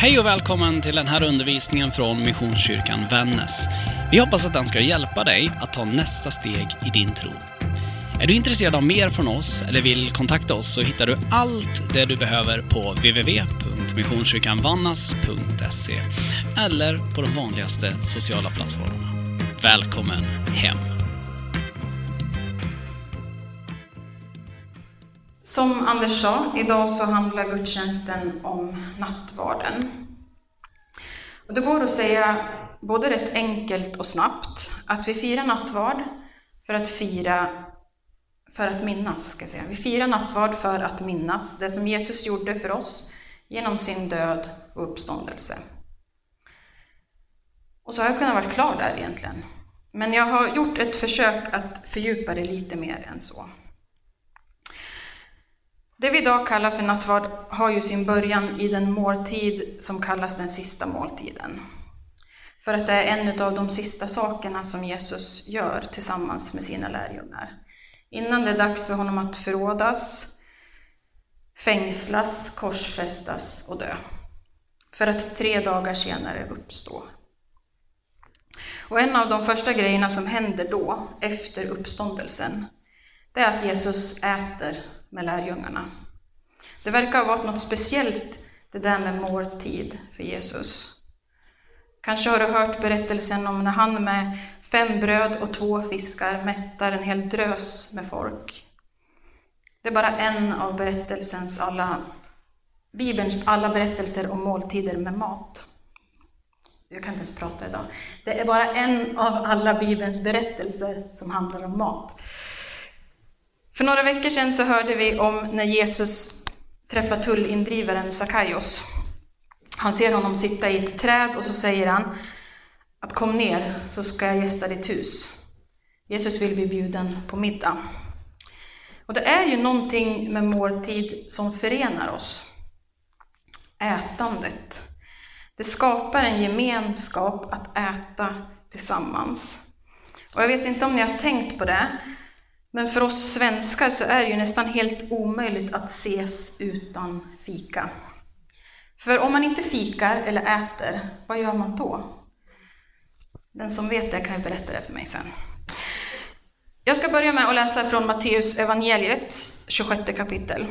Hej och välkommen till den här undervisningen från Missionskyrkan Vännäs. Vi hoppas att den ska hjälpa dig att ta nästa steg i din tro. Är du intresserad av mer från oss eller vill kontakta oss så hittar du allt det du behöver på www.missionskyrkanvannas.se eller på de vanligaste sociala plattformarna. Välkommen hem! Som Anders sa, idag så handlar gudstjänsten om nattvarden. Och det går att säga både rätt enkelt och snabbt att vi firar nattvard för att fira för att minnas, ska jag säga. Vi firar nattvard för att minnas det som Jesus gjorde för oss genom sin död och uppståndelse. Och så har jag kunnat vara klar där egentligen. Men jag har gjort ett försök att fördjupa det lite mer än så. Det vi idag kallar för nattvard har ju sin början i den måltid som kallas den sista måltiden. För att det är en av de sista sakerna som Jesus gör tillsammans med sina lärjungar. Innan det är dags för honom att förrådas, fängslas, korsfästas och dö. För att tre dagar senare uppstå. Och en av de första grejerna som händer då, efter uppståndelsen, det är att Jesus äter med lärjungarna. Det verkar ha varit något speciellt det där med måltid för Jesus. Kanske har du hört berättelsen om när han med fem bröd och två fiskar mättar en hel drös med folk. Det är bara en av berättelsens alla, Bibelns alla berättelser om måltider med mat. Jag kan inte ens prata idag. Det är bara en av alla Bibelns berättelser som handlar om mat. För några veckor sedan så hörde vi om när Jesus träffar tullindrivaren Sakaios. Han ser honom sitta i ett träd och så säger han att kom ner så ska jag gästa ditt hus. Jesus vill bli bjuden på middag. Och det är ju någonting med måltid som förenar oss. Ätandet. Det skapar en gemenskap att äta tillsammans. Och jag vet inte om ni har tänkt på det, men för oss svenskar så är det ju nästan helt omöjligt att ses utan fika. För om man inte fikar eller äter, vad gör man då? Den som vet det kan ju berätta det för mig sen. Jag ska börja med att läsa från Matteus evangeliet 26 kapitel,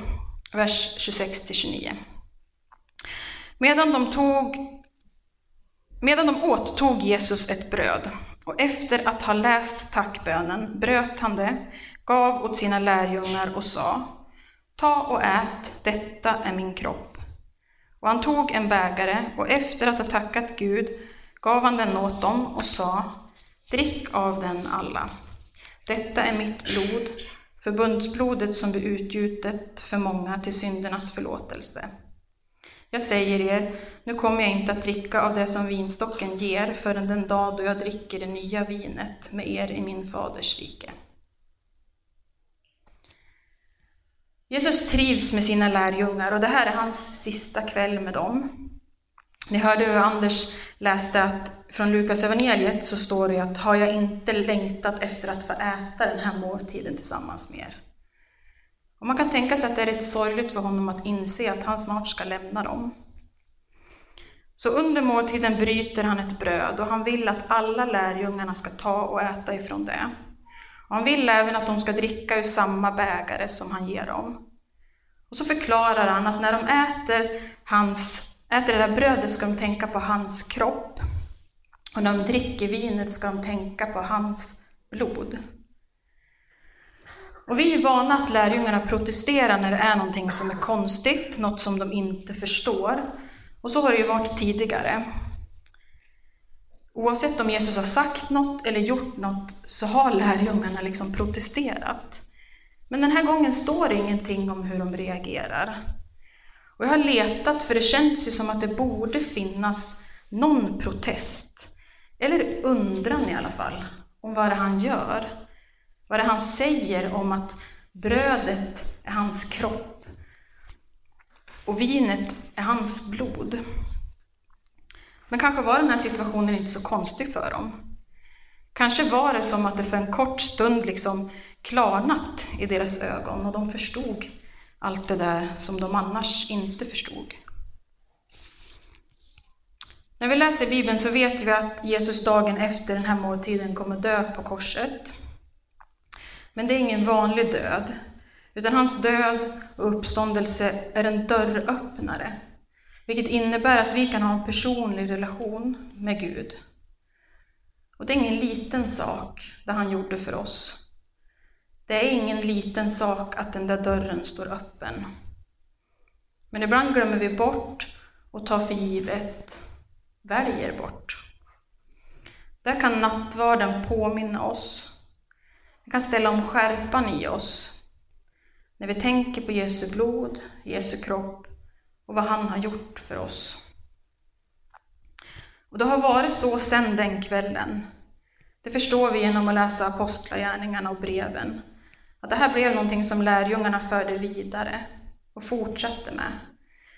vers 26-29. Medan de, tog, medan de åt tog Jesus ett bröd och efter att ha läst tackbönen bröt han det, gav åt sina lärjungar och sa Ta och ät, detta är min kropp. Och han tog en bägare och efter att ha tackat Gud gav han den åt dem och sa Drick av den alla. Detta är mitt blod, förbundsblodet som blir utgjutet för många till syndernas förlåtelse. Jag säger er, nu kommer jag inte att dricka av det som vinstocken ger förrän den dag då jag dricker det nya vinet med er i min faders rike. Jesus trivs med sina lärjungar och det här är hans sista kväll med dem. Ni hörde hur Anders läste att från Lukas evangeliet så står det att har jag inte längtat efter att få äta den här måltiden tillsammans med er. Och man kan tänka sig att det är rätt sorgligt för honom att inse att han snart ska lämna dem. Så under måltiden bryter han ett bröd och han vill att alla lärjungarna ska ta och äta ifrån det. Och han vill även att de ska dricka ur samma bägare som han ger dem. Och så förklarar han att när de äter, hans, äter det där brödet ska de tänka på hans kropp. Och när de dricker vinet ska de tänka på hans blod. Och vi är vana att lärjungarna protesterar när det är någonting som är konstigt, något som de inte förstår. Och så har det ju varit tidigare. Oavsett om Jesus har sagt något eller gjort något så har lärjungarna liksom protesterat. Men den här gången står det ingenting om hur de reagerar. Och jag har letat, för det känns ju som att det borde finnas någon protest, eller undran i alla fall, om vad det är han gör. Vad det är han säger om att brödet är hans kropp och vinet är hans blod. Men kanske var den här situationen inte så konstig för dem. Kanske var det som att det för en kort stund liksom klarnat i deras ögon och de förstod allt det där som de annars inte förstod. När vi läser Bibeln så vet vi att Jesus dagen efter den här måltiden kommer dö på korset. Men det är ingen vanlig död, utan hans död och uppståndelse är en dörröppnare, vilket innebär att vi kan ha en personlig relation med Gud. Och det är ingen liten sak, det han gjorde för oss. Det är ingen liten sak att den där dörren står öppen. Men ibland glömmer vi bort och tar för givet, väljer bort. Där kan nattvarden påminna oss. den kan ställa om skärpan i oss. När vi tänker på Jesu blod, Jesu kropp och vad han har gjort för oss. Och det har varit så sedan den kvällen. Det förstår vi genom att läsa apostlagärningarna och breven. Att det här blev någonting som lärjungarna förde vidare och fortsatte med.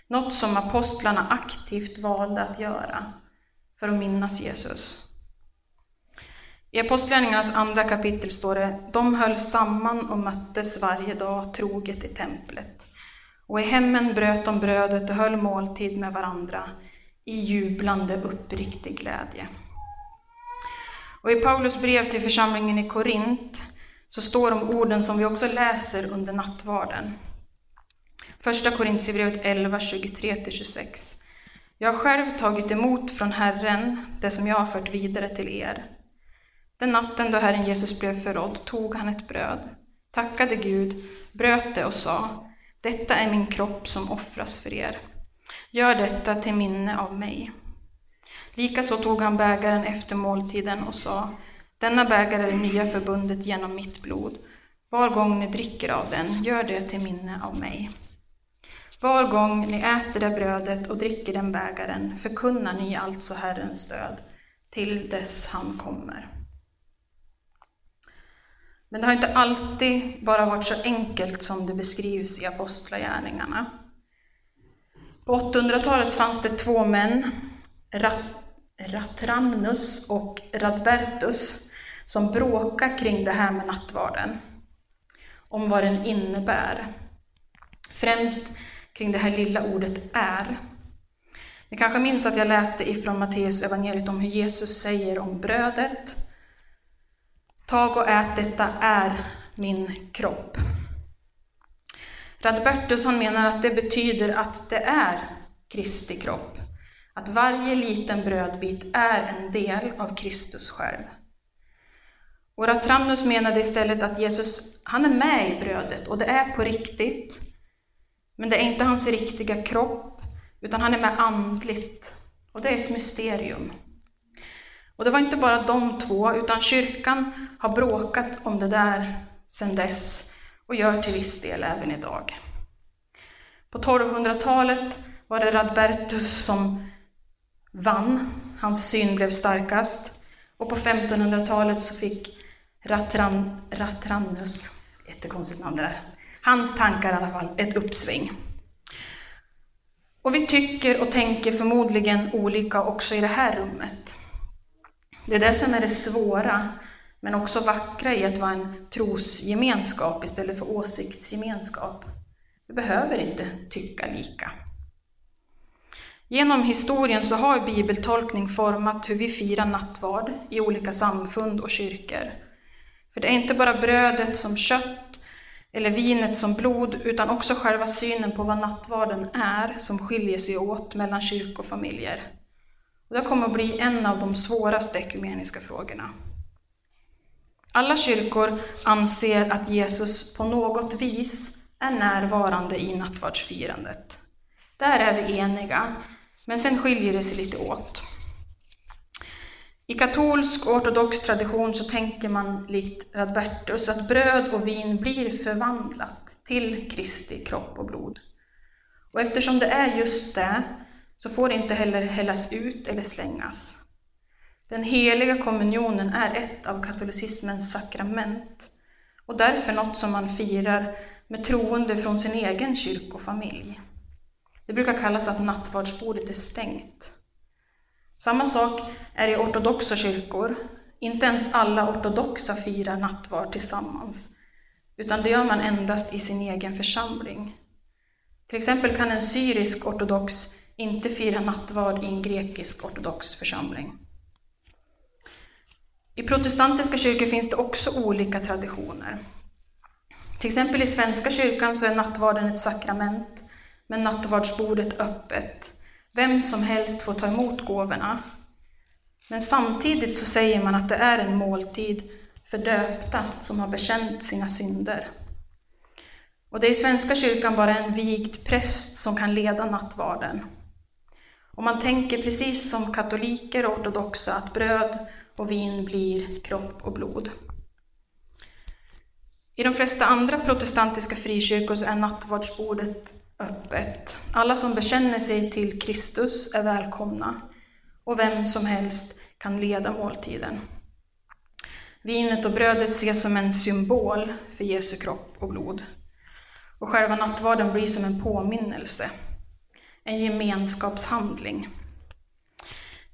Något som apostlarna aktivt valde att göra för att minnas Jesus. I Apostlagärningarnas andra kapitel står det De höll samman och möttes varje dag troget i templet. Och i hemmen bröt de brödet och höll måltid med varandra i jublande uppriktig glädje. Och i Paulus brev till församlingen i Korint så står de orden som vi också läser under nattvarden. Första Korintierbrevet 11, 23-26. Jag har själv tagit emot från Herren det som jag har fört vidare till er. Den natten då Herren Jesus blev förrådd tog han ett bröd, tackade Gud, bröt det och sa, detta är min kropp som offras för er. Gör detta till minne av mig. Likaså tog han bägaren efter måltiden och sa, denna bägare är det nya förbundet genom mitt blod. Var gång ni dricker av den, gör det till minne av mig. Var gång ni äter det brödet och dricker den bägaren förkunnar ni alltså Herrens död till dess han kommer. Men det har inte alltid bara varit så enkelt som det beskrivs i Apostlagärningarna. På 800-talet fanns det två män, Rat Ratramnus och Radbertus, som bråkar kring det här med nattvarden, om vad den innebär. Främst kring det här lilla ordet är. Ni kanske minns att jag läste ifrån Matteus evangeliet om hur Jesus säger om brödet. Tag och ät, detta är min kropp. Radbertus han menar att det betyder att det är Kristi kropp. Att varje liten brödbit är en del av Kristus själv. Och Ratramnus menade istället att Jesus, han är med i brödet och det är på riktigt. Men det är inte hans riktiga kropp, utan han är med andligt. Och det är ett mysterium. Och det var inte bara de två, utan kyrkan har bråkat om det där sedan dess och gör till viss del även idag. På 1200-talet var det Radbertus som vann, hans syn blev starkast. Och på 1500-talet så fick Ratran, Ratranus, jättekonstigt namn det där, hans tankar i alla fall, ett uppsving. Och vi tycker och tänker förmodligen olika också i det här rummet. Det är det som är det svåra, men också vackra i att vara en trosgemenskap istället för åsiktsgemenskap. Vi behöver inte tycka lika. Genom historien så har bibeltolkning format hur vi firar nattvard i olika samfund och kyrkor. För det är inte bara brödet som kött eller vinet som blod, utan också själva synen på vad nattvarden är som skiljer sig åt mellan kyrkofamiljer. Och det kommer att bli en av de svåraste ekumeniska frågorna. Alla kyrkor anser att Jesus på något vis är närvarande i nattvardsfirandet. Där är vi eniga, men sen skiljer det sig lite åt. I katolsk och ortodox tradition så tänker man likt Radbertus att bröd och vin blir förvandlat till Kristi kropp och blod. Och eftersom det är just det så får det inte heller hällas ut eller slängas. Den heliga kommunionen är ett av katolicismens sakrament och därför något som man firar med troende från sin egen kyrkofamilj. Det brukar kallas att nattvardsbordet är stängt. Samma sak är i ortodoxa kyrkor. Inte ens alla ortodoxa firar nattvard tillsammans, utan det gör man endast i sin egen församling. Till exempel kan en syrisk ortodox inte fira nattvard i en grekisk ortodox församling. I protestantiska kyrkor finns det också olika traditioner. Till exempel i Svenska kyrkan så är nattvarden ett sakrament, men nattvardsbordet öppet. Vem som helst får ta emot gåvorna. Men samtidigt så säger man att det är en måltid för döpta som har bekänt sina synder. Och det är i Svenska kyrkan bara en vigd präst som kan leda nattvarden. Och man tänker precis som katoliker och ortodoxa att bröd och vin blir kropp och blod. I de flesta andra protestantiska frikyrkor så är nattvardsbordet öppet. Alla som bekänner sig till Kristus är välkomna och vem som helst kan leda måltiden. Vinet och brödet ses som en symbol för Jesu kropp och blod. Och själva nattvarden blir som en påminnelse, en gemenskapshandling.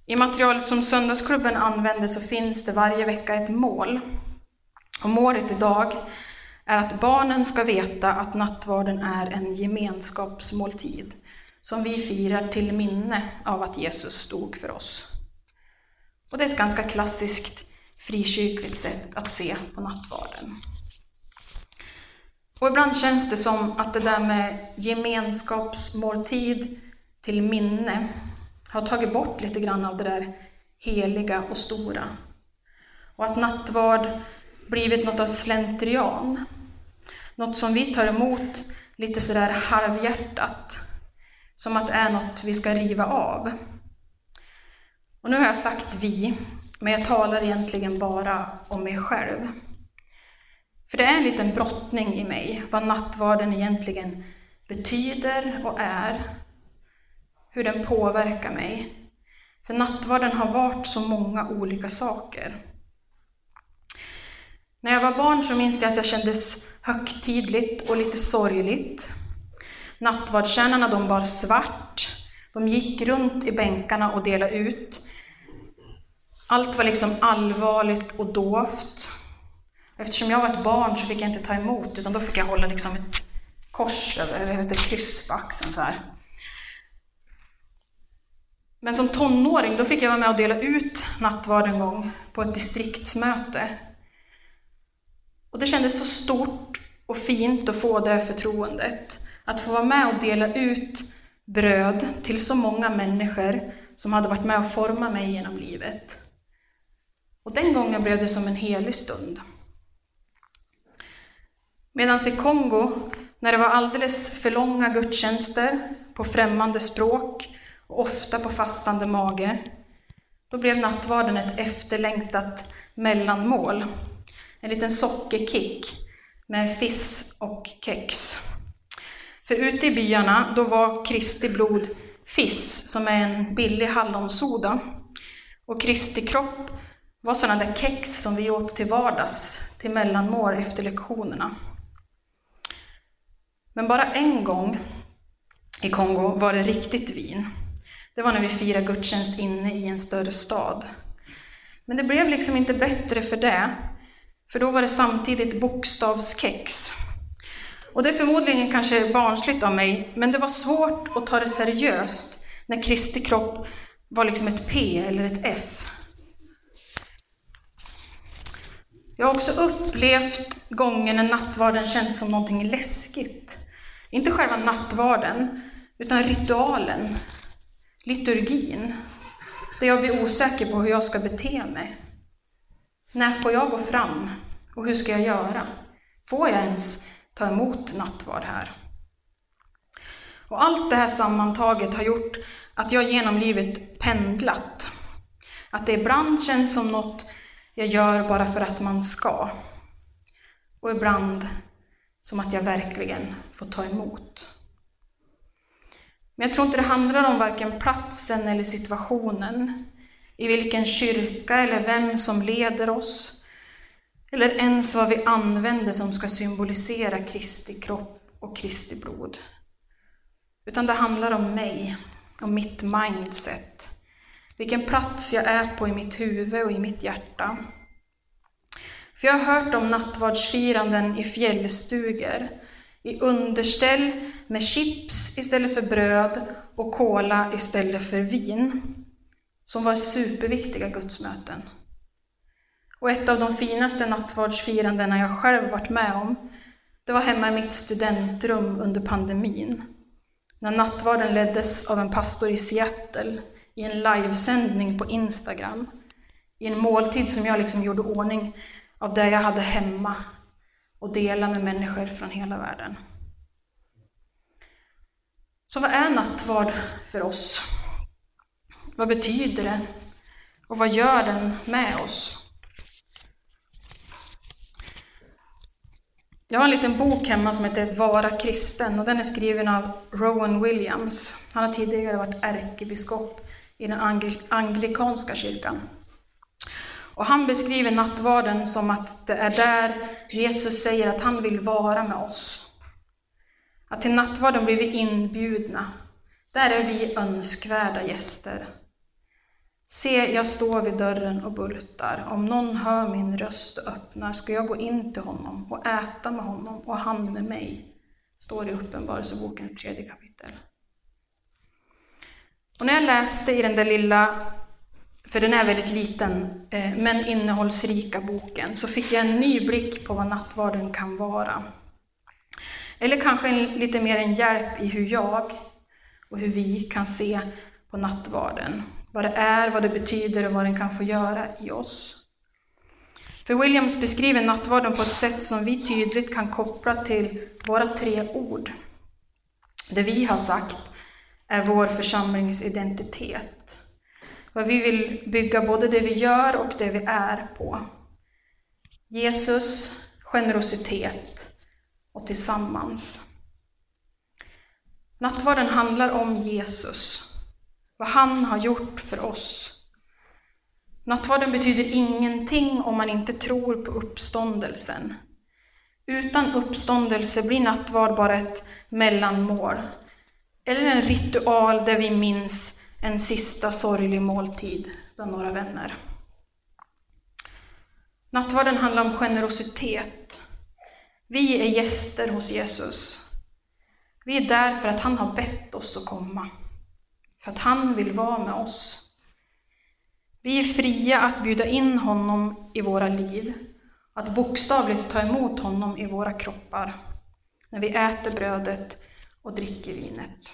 I materialet som Söndagsklubben använder så finns det varje vecka ett mål. Och målet idag är att barnen ska veta att nattvarden är en gemenskapsmåltid som vi firar till minne av att Jesus stod för oss. Och det är ett ganska klassiskt frikyrkligt sätt att se på nattvarden. Och ibland känns det som att det där med gemenskapsmåltid till minne har tagit bort lite grann av det där heliga och stora. Och att nattvard blivit något av slentrian. Något som vi tar emot lite sådär halvhjärtat. Som att det är något vi ska riva av. Och nu har jag sagt vi, men jag talar egentligen bara om mig själv. För det är en liten brottning i mig, vad nattvarden egentligen betyder och är, hur den påverkar mig. För nattvarden har varit så många olika saker. När jag var barn så minns jag att jag kändes högtidligt och lite sorgligt. Nattvardstjärnorna de bar svart, de gick runt i bänkarna och delade ut. Allt var liksom allvarligt och dovt. Eftersom jag var ett barn så fick jag inte ta emot, utan då fick jag hålla liksom ett kors, eller ett kryss på axeln så här. Men som tonåring då fick jag vara med och dela ut nattvard en gång på ett distriktsmöte. Och det kändes så stort och fint att få det förtroendet. Att få vara med och dela ut bröd till så många människor som hade varit med och format mig genom livet. Och den gången blev det som en helig stund. Medan i Kongo, när det var alldeles för långa gudstjänster på främmande språk ofta på fastande mage, då blev nattvarden ett efterlängtat mellanmål. En liten sockerkick med fiss och kex. För ute i byarna, då var Kristi blod fiss, som är en billig hallonsoda. Och Kristi kropp var sådana där kex som vi åt till vardags, till mellanmål efter lektionerna. Men bara en gång i Kongo var det riktigt vin. Det var när vi firade gudstjänst inne i en större stad. Men det blev liksom inte bättre för det, för då var det samtidigt bokstavskex. Och det är förmodligen kanske barnsligt av mig, men det var svårt att ta det seriöst när Kristi kropp var liksom ett P eller ett F. Jag har också upplevt gånger när nattvarden känns som någonting läskigt. Inte själva nattvarden, utan ritualen, liturgin, där jag blir osäker på hur jag ska bete mig. När får jag gå fram? Och hur ska jag göra? Får jag ens ta emot nattvard här? Och allt det här sammantaget har gjort att jag genom livet pendlat. Att det ibland känns som något jag gör bara för att man ska. Och ibland som att jag verkligen får ta emot. Men jag tror inte det handlar om varken platsen eller situationen, i vilken kyrka eller vem som leder oss, eller ens vad vi använder som ska symbolisera Kristi kropp och Kristi blod. Utan det handlar om mig, om mitt mindset, vilken plats jag är på i mitt huvud och i mitt hjärta. För jag har hört om nattvardsfiranden i fjällstugor, i underställ med chips istället för bröd och kola istället för vin, som var superviktiga gudsmöten. Och ett av de finaste nattvardsfirandena jag själv varit med om, det var hemma i mitt studentrum under pandemin. När nattvarden leddes av en pastor i Seattle i en livesändning på Instagram. I en måltid som jag liksom gjorde ordning av det jag hade hemma och dela med människor från hela världen. Så vad är nattvard för oss? Vad betyder det? Och vad gör den med oss? Jag har en liten bok hemma som heter Vara kristen och den är skriven av Rowan Williams. Han har tidigare varit ärkebiskop i den anglikanska kyrkan. Och han beskriver nattvarden som att det är där Jesus säger att han vill vara med oss. Att till nattvarden blir vi inbjudna. Där är vi önskvärda gäster. Se, jag står vid dörren och bultar. Om någon hör min röst och öppnar ska jag gå in till honom och äta med honom och han med mig. Står i Uppenbarelsebokens tredje kapitel. Och när jag läste i den där lilla, för den är väldigt liten, eh, men innehållsrika boken, så fick jag en ny blick på vad nattvarden kan vara. Eller kanske en, lite mer en hjälp i hur jag och hur vi kan se på nattvarden. Vad det är, vad det betyder och vad den kan få göra i oss. För Williams beskriver nattvarden på ett sätt som vi tydligt kan koppla till våra tre ord. Det vi har sagt är vår församlingsidentitet. Vad vi vill bygga både det vi gör och det vi är på. Jesus, generositet och tillsammans. Nattvarden handlar om Jesus, vad han har gjort för oss. Nattvarden betyder ingenting om man inte tror på uppståndelsen. Utan uppståndelse blir nattvard bara ett mellanmål, eller en ritual där vi minns en sista sorglig måltid bland några vänner. Nattvarden handlar om generositet. Vi är gäster hos Jesus. Vi är där för att han har bett oss att komma. För att han vill vara med oss. Vi är fria att bjuda in honom i våra liv. Att bokstavligt ta emot honom i våra kroppar. När vi äter brödet och dricker vinet.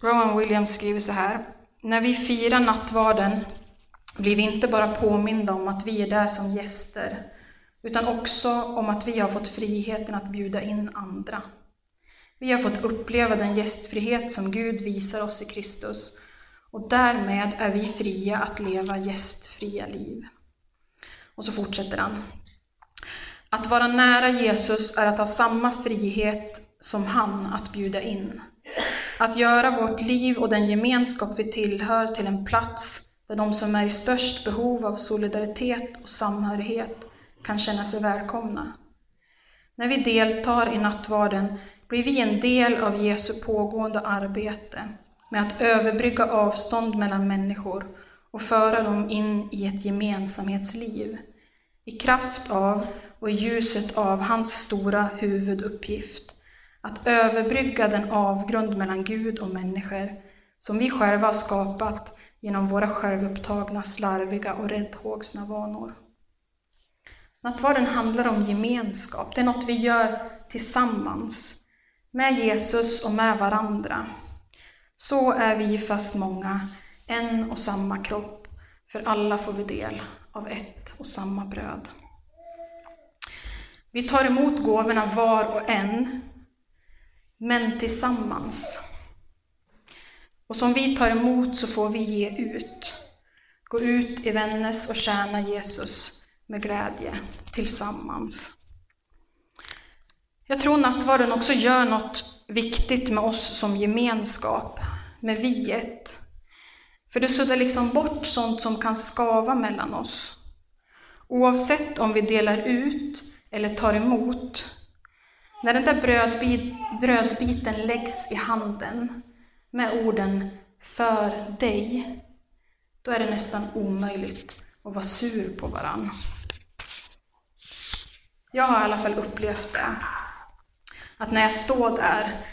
Rowan Williams skriver så här. När vi firar nattvarden blir vi inte bara påminda om att vi är där som gäster, utan också om att vi har fått friheten att bjuda in andra. Vi har fått uppleva den gästfrihet som Gud visar oss i Kristus, och därmed är vi fria att leva gästfria liv. Och så fortsätter han. Att vara nära Jesus är att ha samma frihet som han att bjuda in. Att göra vårt liv och den gemenskap vi tillhör till en plats där de som är i störst behov av solidaritet och samhörighet kan känna sig välkomna. När vi deltar i nattvarden blir vi en del av Jesu pågående arbete med att överbrygga avstånd mellan människor och föra dem in i ett gemensamhetsliv, i kraft av och i ljuset av hans stora huvuduppgift, att överbrygga den avgrund mellan Gud och människor som vi själva har skapat genom våra självupptagna, slarviga och räddhågsna vanor. Nattvarden handlar om gemenskap, det är något vi gör tillsammans, med Jesus och med varandra. Så är vi fast många, en och samma kropp, för alla får vi del av ett och samma bröd. Vi tar emot gåvorna var och en, men tillsammans. Och som vi tar emot så får vi ge ut. Gå ut i Vännäs och tjäna Jesus med glädje tillsammans. Jag tror nattvarden också gör något viktigt med oss som gemenskap, med viet. För det suddar liksom bort sånt som kan skava mellan oss. Oavsett om vi delar ut eller tar emot. När den där brödbit, brödbiten läggs i handen med orden ”för dig”, då är det nästan omöjligt att vara sur på varann. Jag har i alla fall upplevt det. Att när jag står där,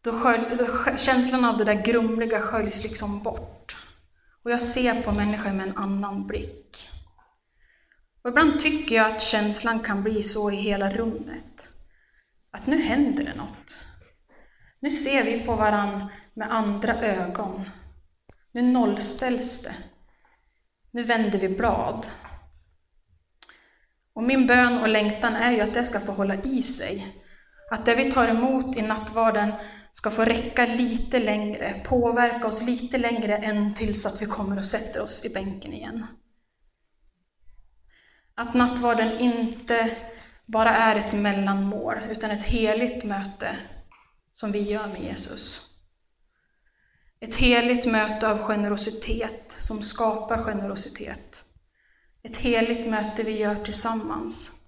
då, skölj, då känslan av det där grumliga sköljs liksom bort. Och jag ser på människor med en annan blick. Och ibland tycker jag att känslan kan bli så i hela rummet. Att nu händer det något. Nu ser vi på varann med andra ögon. Nu nollställs det. Nu vänder vi blad. Och min bön och längtan är ju att det ska få hålla i sig. Att det vi tar emot i nattvarden ska få räcka lite längre, påverka oss lite längre än tills att vi kommer och sätter oss i bänken igen. Att nattvarden inte bara är ett mellanmål, utan ett heligt möte som vi gör med Jesus. Ett heligt möte av generositet som skapar generositet. Ett heligt möte vi gör tillsammans.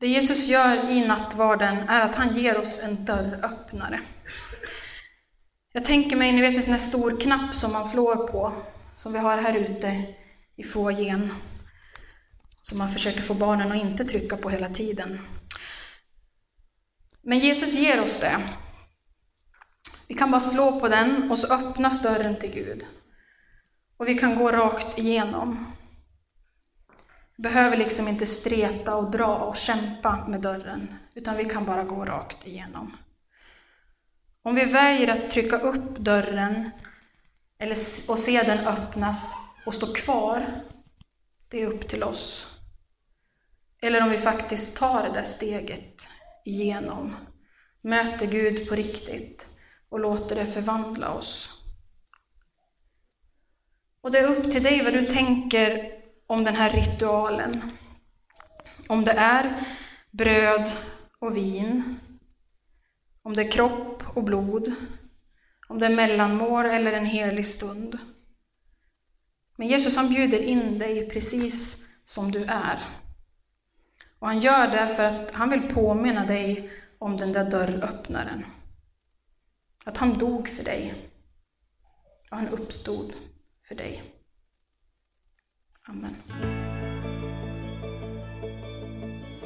Det Jesus gör i nattvarden är att han ger oss en dörröppnare. Jag tänker mig, ni vet en sån här stor knapp som man slår på, som vi har här ute i foajén, som man försöker få barnen att inte trycka på hela tiden. Men Jesus ger oss det. Vi kan bara slå på den och så öppnas dörren till Gud. Och vi kan gå rakt igenom. Vi behöver liksom inte streta och dra och kämpa med dörren, utan vi kan bara gå rakt igenom. Om vi väljer att trycka upp dörren eller, och se den öppnas och stå kvar, det är upp till oss. Eller om vi faktiskt tar det där steget igenom, möter Gud på riktigt och låter det förvandla oss. Och det är upp till dig vad du tänker om den här ritualen. Om det är bröd och vin, om det är kropp och blod, om det är mellanmål eller en helig stund. Men Jesus han bjuder in dig precis som du är. Och han gör det för att han vill påminna dig om den där dörröppnaren. Att han dog för dig och han uppstod för dig. Amen.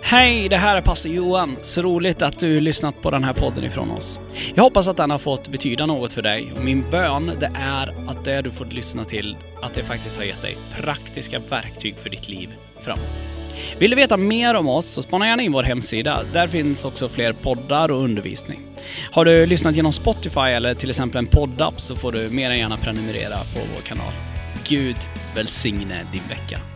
Hej, det här är pastor Johan. Så roligt att du lyssnat på den här podden ifrån oss. Jag hoppas att den har fått betyda något för dig och min bön det är att det du fått lyssna till, att det faktiskt har gett dig praktiska verktyg för ditt liv framåt. Vill du veta mer om oss så spana gärna in vår hemsida. Där finns också fler poddar och undervisning. Har du lyssnat genom Spotify eller till exempel en poddapp så får du mer än gärna prenumerera på vår kanal. Gud välsigne din vecka.